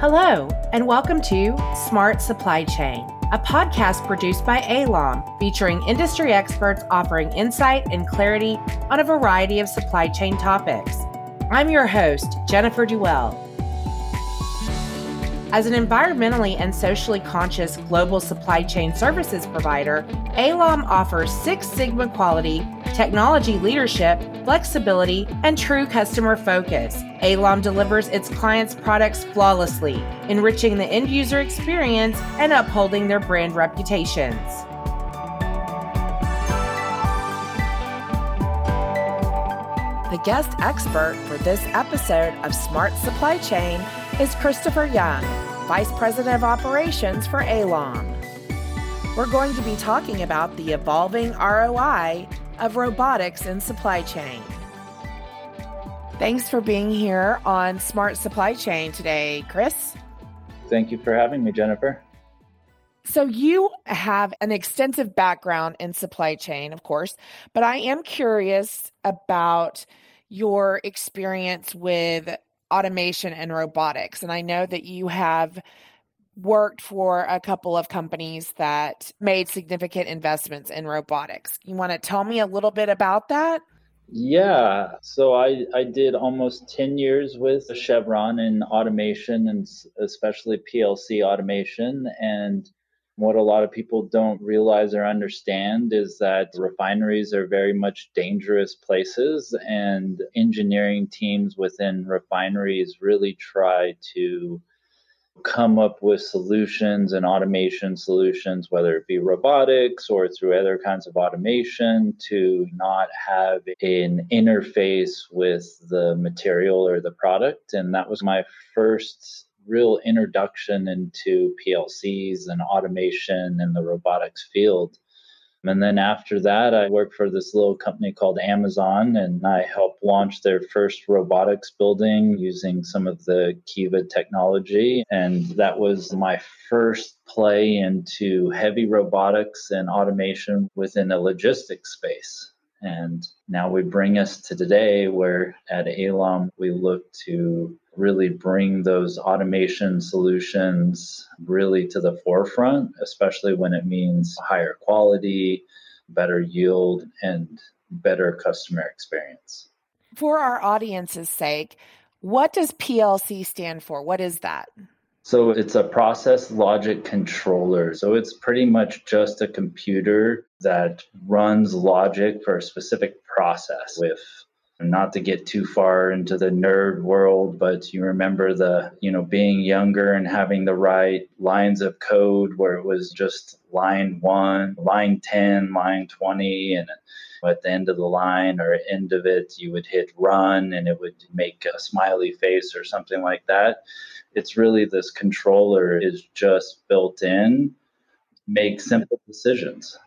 Hello, and welcome to Smart Supply Chain, a podcast produced by ALOM featuring industry experts offering insight and clarity on a variety of supply chain topics. I'm your host, Jennifer Duell. As an environmentally and socially conscious global supply chain services provider, ALOM offers Six Sigma quality, technology leadership, flexibility, and true customer focus. ALOM delivers its clients' products flawlessly, enriching the end user experience and upholding their brand reputations. The guest expert for this episode of Smart Supply Chain is Christopher Young, Vice President of Operations for ALOM. We're going to be talking about the evolving ROI of robotics in supply chain. Thanks for being here on Smart Supply Chain today, Chris. Thank you for having me, Jennifer. So, you have an extensive background in supply chain, of course, but I am curious about your experience with automation and robotics. And I know that you have worked for a couple of companies that made significant investments in robotics. You want to tell me a little bit about that? Yeah, so I, I did almost 10 years with Chevron in automation and especially PLC automation. And what a lot of people don't realize or understand is that refineries are very much dangerous places, and engineering teams within refineries really try to come up with solutions and automation solutions, whether it be robotics or through other kinds of automation, to not have an interface with the material or the product. And that was my first real introduction into PLCs and automation in the robotics field. And then after that, I worked for this little company called Amazon, and I helped launch their first robotics building using some of the Kiva technology. And that was my first play into heavy robotics and automation within the logistics space. And now we bring us to today where at ALOM we look to really bring those automation solutions really to the forefront, especially when it means higher quality, better yield, and better customer experience. For our audience's sake, what does PLC stand for? What is that? So it's a process logic controller. So it's pretty much just a computer that runs logic for a specific process with not to get too far into the nerd world, but you remember the, you know, being younger and having the right lines of code where it was just line one, line 10, line 20, and at the end of the line or end of it, you would hit run and it would make a smiley face or something like that. It's really this controller is just built in, make simple decisions.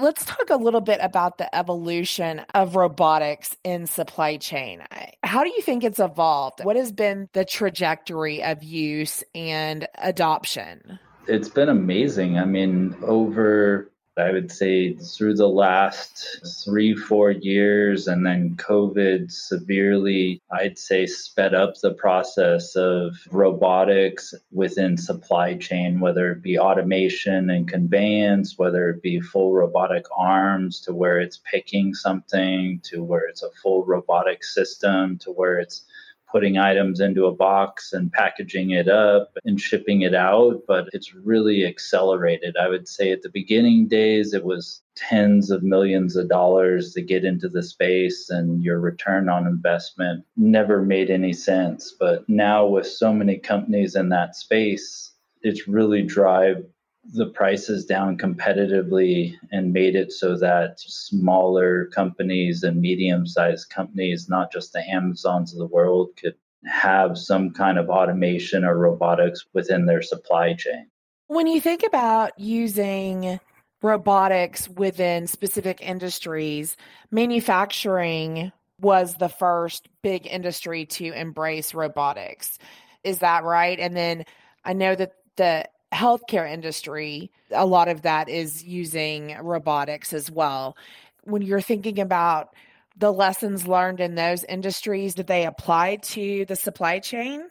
Let's talk a little bit about the evolution of robotics in supply chain. How do you think it's evolved? What has been the trajectory of use and adoption? It's been amazing. I mean, over I would say through the last three, four years, and then COVID severely, I'd say, sped up the process of robotics within supply chain, whether it be automation and conveyance, whether it be full robotic arms to where it's picking something, to where it's a full robotic system, to where it's putting items into a box and packaging it up and shipping it out, but it's really accelerated. I would say at the beginning days, it was tens of millions of dollars to get into the space, and your return on investment never made any sense. But now, with so many companies in that space, it's really drive the prices down competitively and made it so that smaller companies and medium sized companies, not just the Amazons of the world, could have some kind of automation or robotics within their supply chain. When you think about using robotics within specific industries, manufacturing was the first big industry to embrace robotics. Is that right? And then I know that the healthcare industry, a lot of that is using robotics as well. When you're thinking about the lessons learned in those industries, did they apply to the supply chain?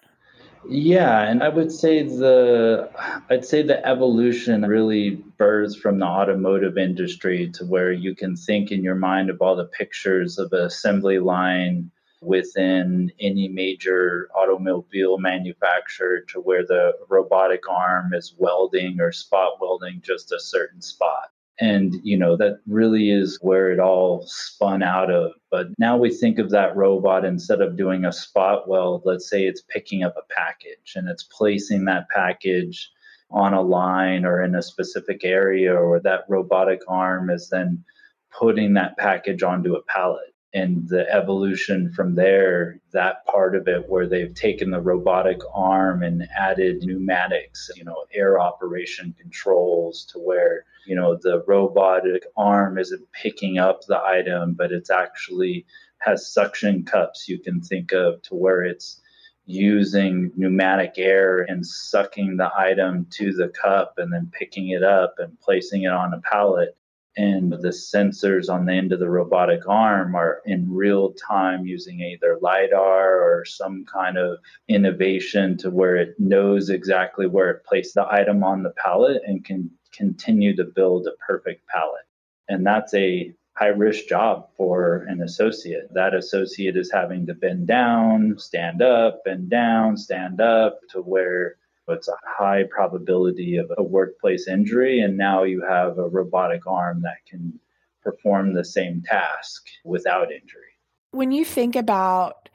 Yeah, and I would say the I'd say the evolution really births from the automotive industry to where you can think in your mind of all the pictures of an assembly line within any major automobile manufacturer to where the robotic arm is welding or spot welding just a certain spot. And, you know, that really is where it all spun out of. But now we think of that robot instead of doing a spot weld, let's say it's picking up a package and it's placing that package on a line or in a specific area, or that robotic arm is then putting that package onto a pallet and the evolution from there, that part of it where they've taken the robotic arm and added pneumatics, you know, air operation controls to where, you know, the robotic arm isn't picking up the item, but it's actually has suction cups you can think of to where it's using pneumatic air and sucking the item to the cup and then picking it up and placing it on a pallet and the sensors on the end of the robotic arm are in real time using either lidar or some kind of innovation to where it knows exactly where it placed the item on the pallet and can continue to build a perfect pallet. And that's a high risk job for an associate. That associate is having to bend down stand up bend down stand up to where it's a high probability of a workplace injury. And now you have a robotic arm that can perform the same task without injury. When you think about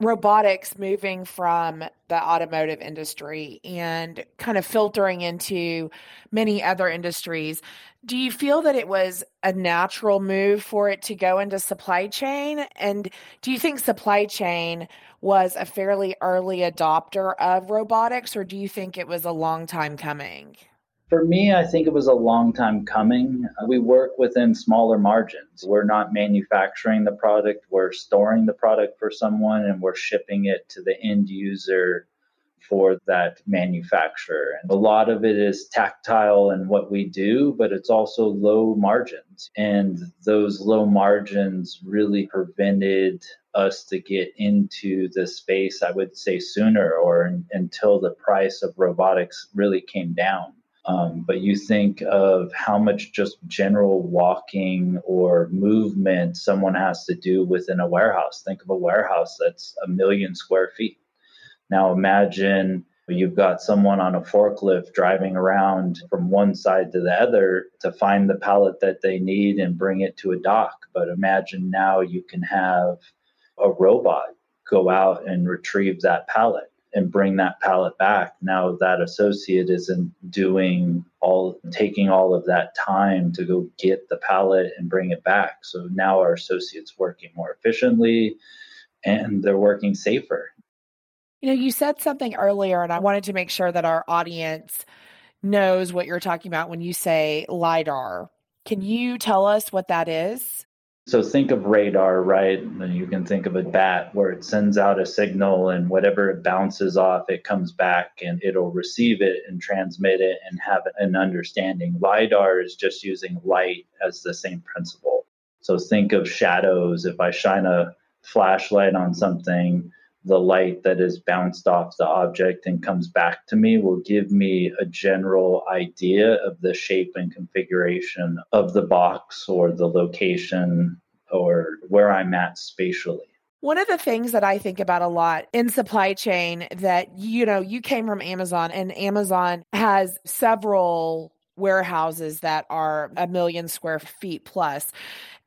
robotics moving from the automotive industry and kind of filtering into many other industries, do you feel that it was a natural move for it to go into supply chain? And do you think supply chain was a fairly early adopter of robotics, or do you think it was a long time coming? For me, I think it was a long time coming. Uh, we work within smaller margins. We're not manufacturing the product, we're storing the product for someone and we're shipping it to the end user for that manufacturer. And a lot of it is tactile in what we do, but it's also low margins. And those low margins really prevented us to get into the space, I would say, sooner or in, until the price of robotics really came down. Um, but you think of how much just general walking or movement someone has to do within a warehouse. Think of a warehouse that's a million square feet. Now imagine you've got someone on a forklift driving around from one side to the other to find the pallet that they need and bring it to a dock. But imagine now you can have a robot go out and retrieve that pallet and bring that pallet back. Now that associate isn't doing all taking all of that time to go get the pallet and bring it back. So now our associates working more efficiently and they're working safer. You know, you said something earlier and I wanted to make sure that our audience knows what you're talking about when you say lidar. Can you tell us what that is? So think of radar, right? You can think of a bat where it sends out a signal and whatever it bounces off, it comes back and it'll receive it and transmit it and have an understanding. LIDAR is just using light as the same principle. So think of shadows. If I shine a flashlight on something, the light that is bounced off the object and comes back to me will give me a general idea of the shape and configuration of the box or the location or where I'm at spatially. One of the things that I think about a lot in supply chain that you know, you came from Amazon and Amazon has several warehouses that are a million square feet plus.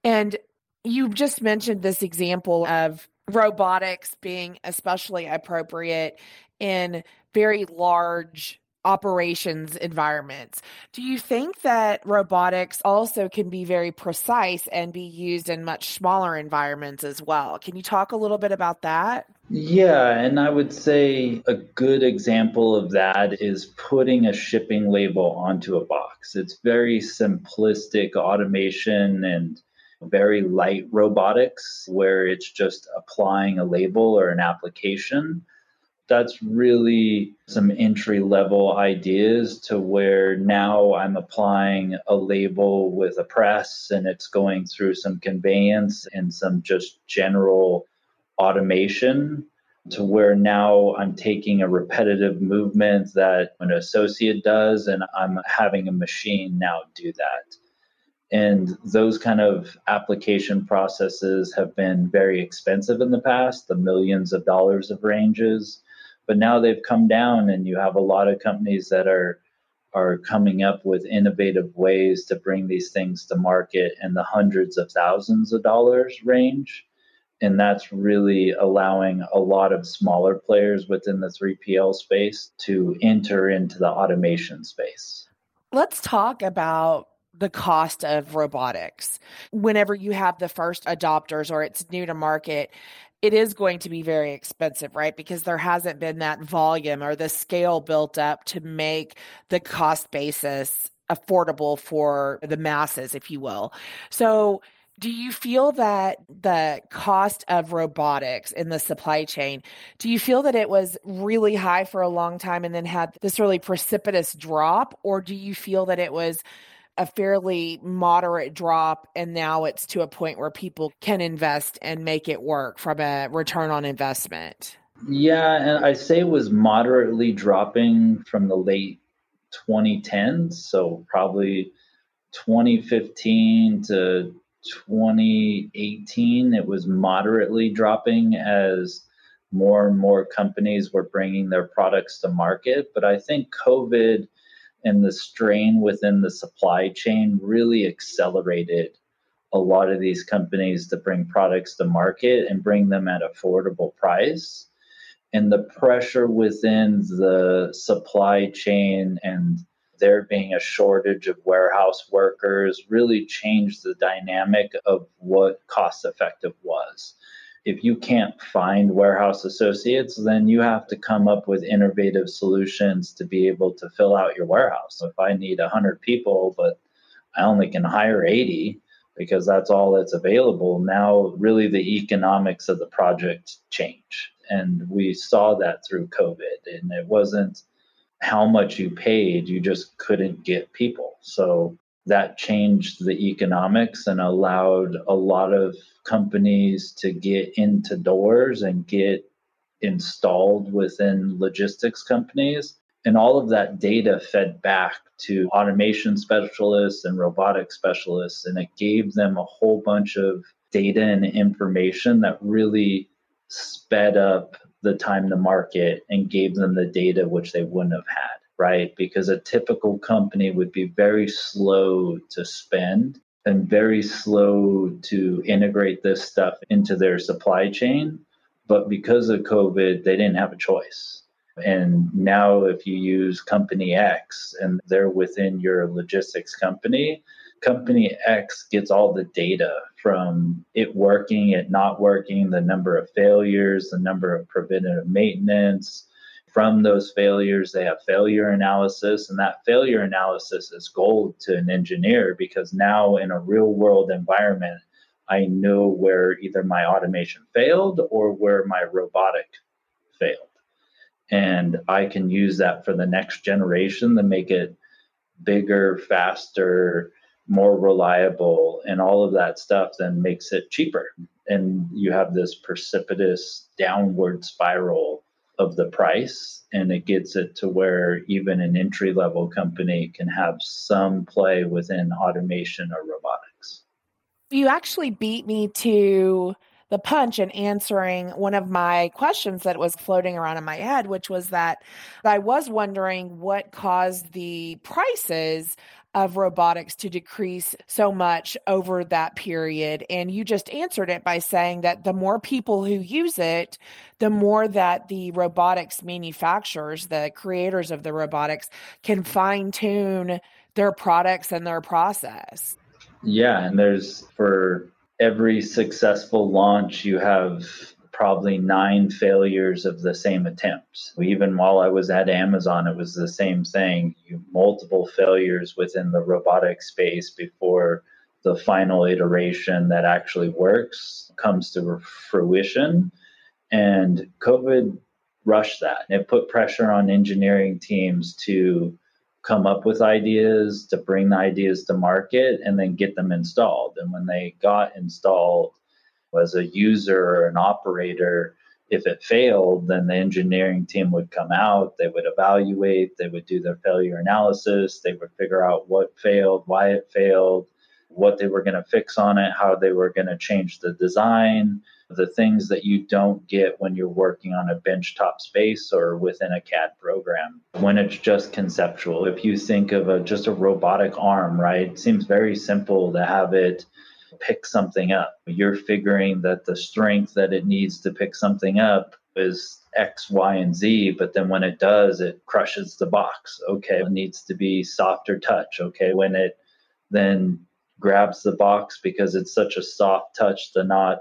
And you just mentioned this example of robotics being especially appropriate in very large operations environments. Do you think that robotics also can be very precise and be used in much smaller environments as well? Can you talk a little bit about that? Yeah, and I would say a good example of that is putting a shipping label onto a box. It's very simplistic automation and very light robotics where it's just applying a label or an application. That's really some entry level ideas to where now I'm applying a label with a press and it's going through some conveyance and some just general automation to where now I'm taking a repetitive movement that an associate does and I'm having a machine now do that. And those kind of application processes have been very expensive in the past, the millions of dollars of ranges. But now they've come down, and you have a lot of companies that are are coming up with innovative ways to bring these things to market in the hundreds of thousands of dollars range. And that's really allowing a lot of smaller players within the 3PL space to enter into the automation space. Let's talk about the cost of robotics. Whenever you have the first adopters or it's new to market, it is going to be very expensive, right? Because there hasn't been that volume or the scale built up to make the cost basis affordable for the masses, if you will. So, do you feel that the cost of robotics in the supply chain do you feel that it was really high for a long time and then had this really precipitous drop or do you feel that it was a fairly moderate drop and now it's to a point where people can invest and make it work from a return on investment. Yeah and i say it was moderately dropping from the late 2010s so probably 2015 to 2018 it was moderately dropping as more and more companies were bringing their products to market. But i think covid and the strain within the supply chain really accelerated a lot of these companies to bring products to market and bring them at affordable price. And the pressure within the supply chain and there being a shortage of warehouse workers really changed the dynamic of what cost effective was if you can't find warehouse associates, then you have to come up with innovative solutions to be able to fill out your warehouse. If I need 100 people, but I only can hire 80 because that's all that's available, now really the economics of the project change. And we saw that through COVID. And it wasn't how much you paid, you just couldn't get people. So that changed the economics and allowed a lot of companies to get into doors and get installed within logistics companies. And all of that data fed back to automation specialists and robotic specialists. And it gave them a whole bunch of data and information that really sped up the time to market and gave them the data which they wouldn't have had right? Because a typical company would be very slow to spend and very slow to integrate this stuff into their supply chain. But because of COVID, they didn't have a choice. And now, if you use Company X and they're within your logistics company, Company X gets all the data from it working, it not working, the number of failures, the number of preventative maintenance, from those failures, they have failure analysis, and that failure analysis is gold to an engineer because now in a real world environment, I know where either my automation failed or where my robotic failed. And I can use that for the next generation to make it bigger, faster, more reliable, and all of that stuff then makes it cheaper. And you have this precipitous downward spiral of the price and it gets it to where even an entry level company can have some play within automation or robotics. You actually beat me to the punch in answering one of my questions that was floating around in my head, which was that I was wondering what caused the prices of robotics to decrease so much over that period. And you just answered it by saying that the more people who use it, the more that the robotics manufacturers, the creators of the robotics, can fine tune their products and their process. Yeah. And there's for every successful launch, you have probably nine failures of the same attempts. Even while I was at Amazon, it was the same thing. You, multiple failures within the robotic space before the final iteration that actually works comes to fruition. And COVID rushed that. It put pressure on engineering teams to come up with ideas, to bring the ideas to market, and then get them installed. And when they got installed, as a user or an operator, if it failed, then the engineering team would come out, they would evaluate, they would do their failure analysis, they would figure out what failed, why it failed, what they were going to fix on it, how they were going to change the design, the things that you don't get when you're working on a benchtop space or within a CAD program. When it's just conceptual, if you think of a, just a robotic arm, right, it seems very simple to have it pick something up. You're figuring that the strength that it needs to pick something up is X, Y, and Z, but then when it does, it crushes the box. Okay, it needs to be softer touch. Okay, when it then grabs the box because it's such a soft touch the not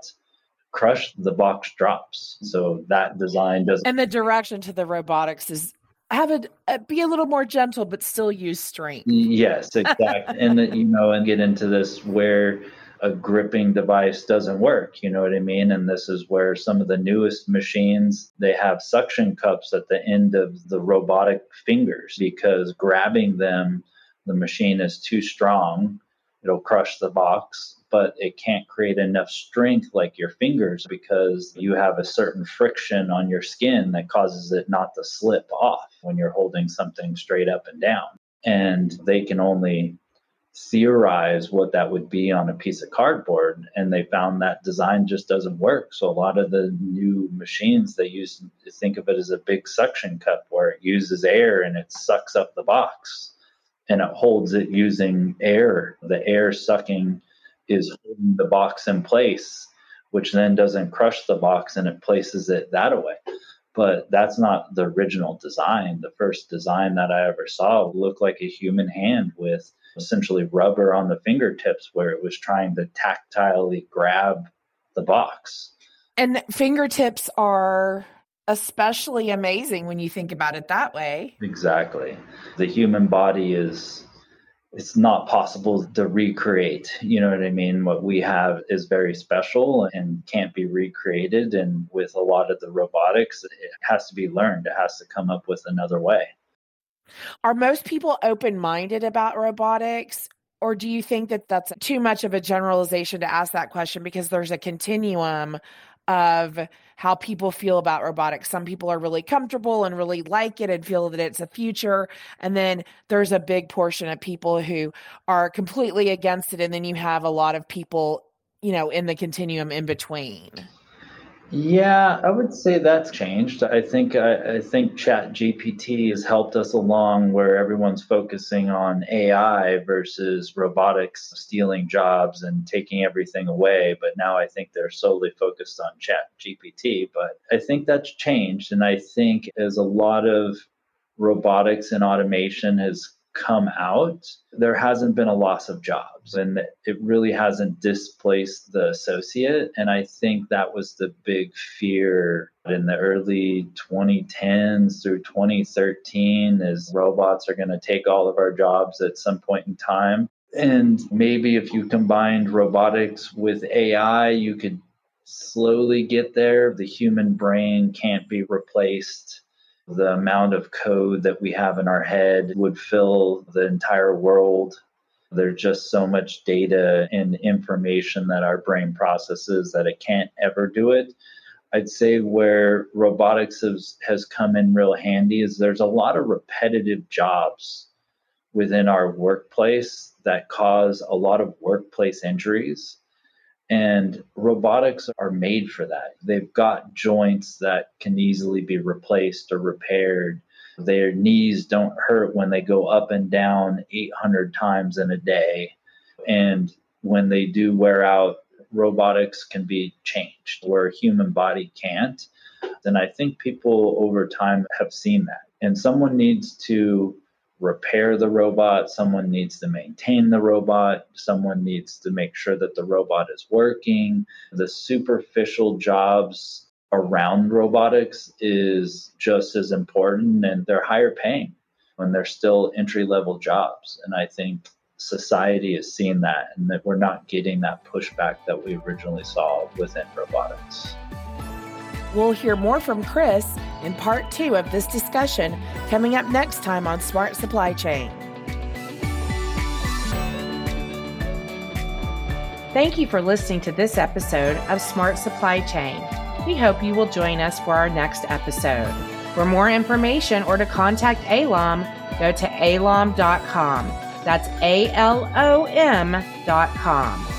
crush, the box drops. So that design doesn't. And the direction to the robotics is have it uh, be a little more gentle, but still use strength. Yes, exactly. and you know, and get into this where a gripping device doesn't work you know what i mean? And this is where some of the newest machines they have suction cups at the end of the robotic fingers because grabbing them the machine is too strong it'll crush the box but it can't create enough strength like your fingers because you have a certain friction on your skin that causes it not to slip off when you're holding something straight up and down. And they can only theorize what that would be on a piece of cardboard and they found that design just doesn't work. So a lot of the new machines they use think of it as a big suction cup where it uses air and it sucks up the box and it holds it using air. The air sucking is holding the box in place which then doesn't crush the box and it places it that way. But that's not the original design. The first design that i ever saw looked like a human hand with essentially rubber on the fingertips where it was trying to tactilely grab the box. And fingertips are especially amazing when you think about it that way. Exactly. The human body is it's not possible to recreate. You know what I mean? What we have is very special and can't be recreated. And with a lot of the robotics, it has to be learned. It has to come up with another way. Are most people open minded about robotics? Or do you think that that's too much of a generalization to ask that question because there's a continuum of how people feel about robotics. Some people are really comfortable and really like it and feel that it's a future. And then there's a big portion of people who are completely against it. And then you have a lot of people, you know, in the continuum in between. Yeah, I would say that's changed. I think I, I, think Chat GPT has helped us along where everyone's focusing on AI versus robotics stealing jobs and taking everything away. But now I think they're solely focused on Chat GPT. But I think that's changed, and I think as a lot of robotics and automation has come out, there hasn't been a loss of jobs and it really hasn't displaced the associate. And I think that was the big fear in the early 2010s through 2013 is robots are going to take all of our jobs at some point in time. And maybe if you combined robotics with AI, you could slowly get there. The human brain can't be replaced the amount of code that we have in our head would fill the entire world. There's just so much data and information that our brain processes that it can't ever do it. I'd say where robotics has, has come in real handy is there's a lot of repetitive jobs within our workplace that cause a lot of workplace injuries. And robotics are made for that. They've got joints that can easily be replaced or repaired. Their knees don't hurt when they go up and down 800 times in a day. And when they do wear out, robotics can be changed where a human body can't. And I think people over time have seen that. And someone needs to repair the robot, someone needs to maintain the robot, someone needs to make sure that the robot is working. The superficial jobs around robotics is just as important and they're higher paying when they're still entry level jobs. And I think society is seeing that and that we're not getting that pushback that we originally saw within robotics. We'll hear more from Chris in part two of this discussion coming up next time on Smart Supply Chain. Thank you for listening to this episode of Smart Supply Chain. We hope you will join us for our next episode. For more information or to contact ALOM, go to alom.com. That's A L O M.com.